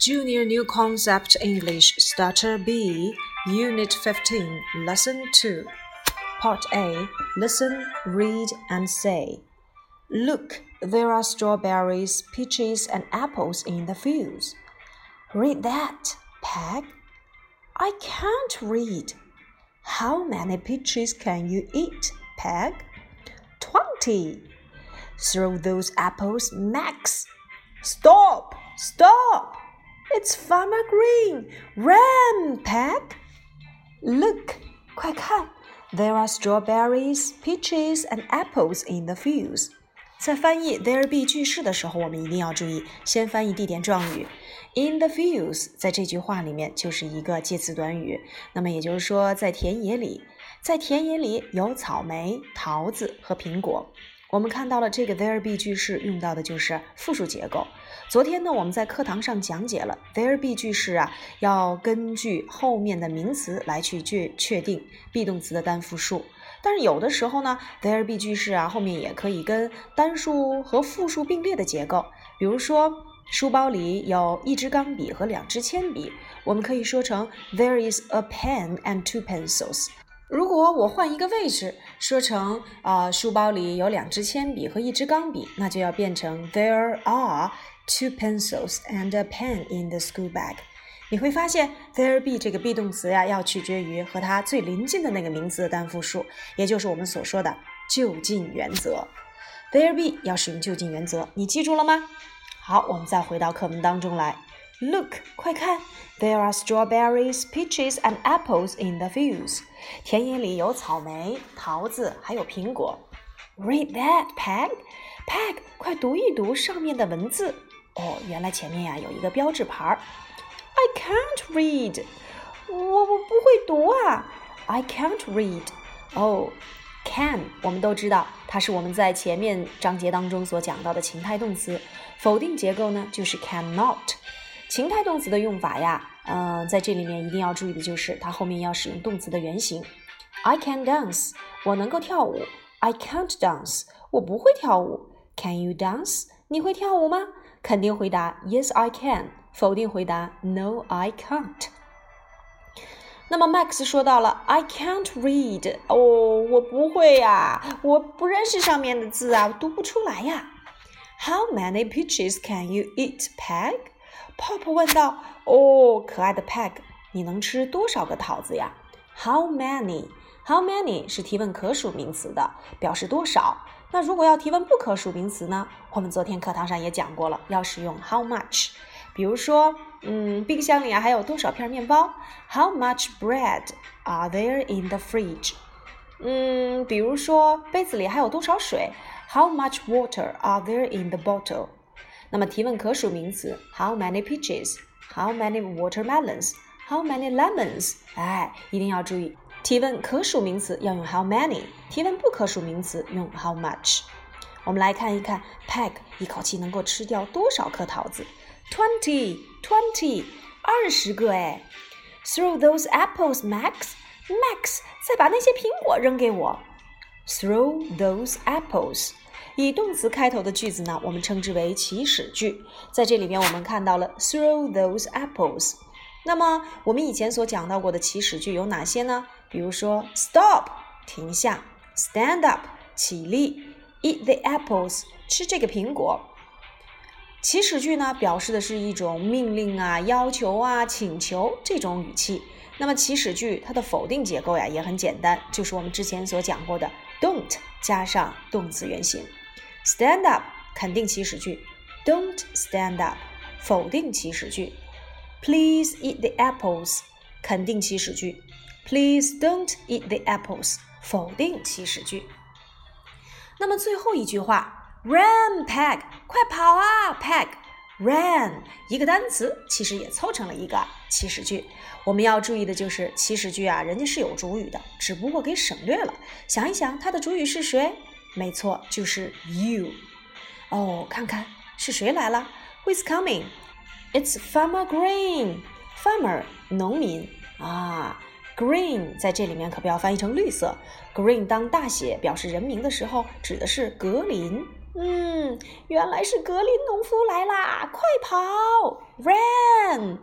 Junior New Concept English Starter B, Unit 15, Lesson 2. Part A Listen, read, and say. Look, there are strawberries, peaches, and apples in the fields. Read that, Peg. I can't read. How many peaches can you eat, Peg? Twenty. Throw those apples, Max. Stop! Stop! It's Farmer Green. Run, Peg. Look, 快看，There are strawberries, peaches, and apples in the fields. 在翻译 there be 句式的时候，我们一定要注意，先翻译地点状语。In the fields，在这句话里面就是一个介词短语。那么也就是说，在田野里，在田野里有草莓、桃子和苹果。 我们看到了这个 there be 句式用到的就是复数结构。昨天呢，我们在课堂上讲解了 there be 句式啊，要根据后面的名词来去确确定 be 动词的单复数。但是有的时候呢，there be 句式啊后面也可以跟单数和复数并列的结构。比如说，书包里有一支钢笔和两支铅笔，我们可以说成 there is a pen and two pencils。如果我换一个位置，说成啊，书包里有两支铅笔和一支钢笔，那就要变成 There are two pencils and a pen in the school bag。你会发现，there be 这个 be 动词呀，要取决于和它最临近的那个名词的单复数，也就是我们所说的就近原则。There be 要使用就近原则，你记住了吗？好，我们再回到课文当中来。Look，快看！There are strawberries, peaches, and apples in the fields. 田野里有草莓、桃子，还有苹果。Read that, Peg. Peg，快读一读上面的文字。哦，原来前面呀有一个标志牌儿。I can't read. 我我不会读啊。I can't read. 哦，can 我们都知道，它是我们在前面章节当中所讲到的情态动词。否定结构呢，就是 cannot。 情态动词的用法呀，嗯，在这里面一定要注意的就是它后面要使用动词的原形。I can dance，我能够跳舞。I can't dance，我不会跳舞。Can you dance？你会跳舞吗？肯定回答 Yes, I can。否定回答 No, I can't。那么 Max 说到了 I can't read，哦，我不会呀，我不认识上面的字啊，我读不出来呀。How many peaches can you eat, Peg？Pop 问道：“哦，可爱的 Peg，你能吃多少个桃子呀？”How many？How many 是提问可数名词的，表示多少。那如果要提问不可数名词呢？我们昨天课堂上也讲过了，要使用 How much。比如说，嗯，冰箱里啊还有多少片面包？How much bread are there in the fridge？嗯，比如说杯子里还有多少水？How much water are there in the bottle？那么提问可数名词，How many peaches？How many watermelons？How many lemons？哎，一定要注意，提问可数名词要用 How many，提问不可数名词用 How much。我们来看一看，Peg 一口气能够吃掉多少颗桃子？Twenty，twenty，二十个哎。Throw those apples, Max. Max，再把那些苹果扔给我。 Throw those apples. 以动词开头的句子呢，我们称之为祈使句。在这里面，我们看到了 throw those apples。那么，我们以前所讲到过的祈使句有哪些呢？比如说 stop 停下，stand up 起立，eat the apples 吃这个苹果。祈使句呢，表示的是一种命令啊、要求啊、请求这种语气。那么祈使句它的否定结构呀也很简单，就是我们之前所讲过的 don't 加上动词原形。Stand up，肯定祈使句；Don't stand up，否定祈使句；Please eat the apples，肯定祈使句；Please don't eat the apples，否定祈使句。那么最后一句话，Run, Peg，快跑啊，Peg！Ran 一个单词，其实也凑成了一个祈使句。我们要注意的就是祈使句啊，人家是有主语的，只不过给省略了。想一想，它的主语是谁？没错，就是 you。哦，看看是谁来了？Who's coming? It's Farmer Green. Farmer，农民啊。Green 在这里面可不要翻译成绿色。Green 当大写表示人名的时候，指的是格林。嗯，原来是格林农夫来啦！快跑，run，run！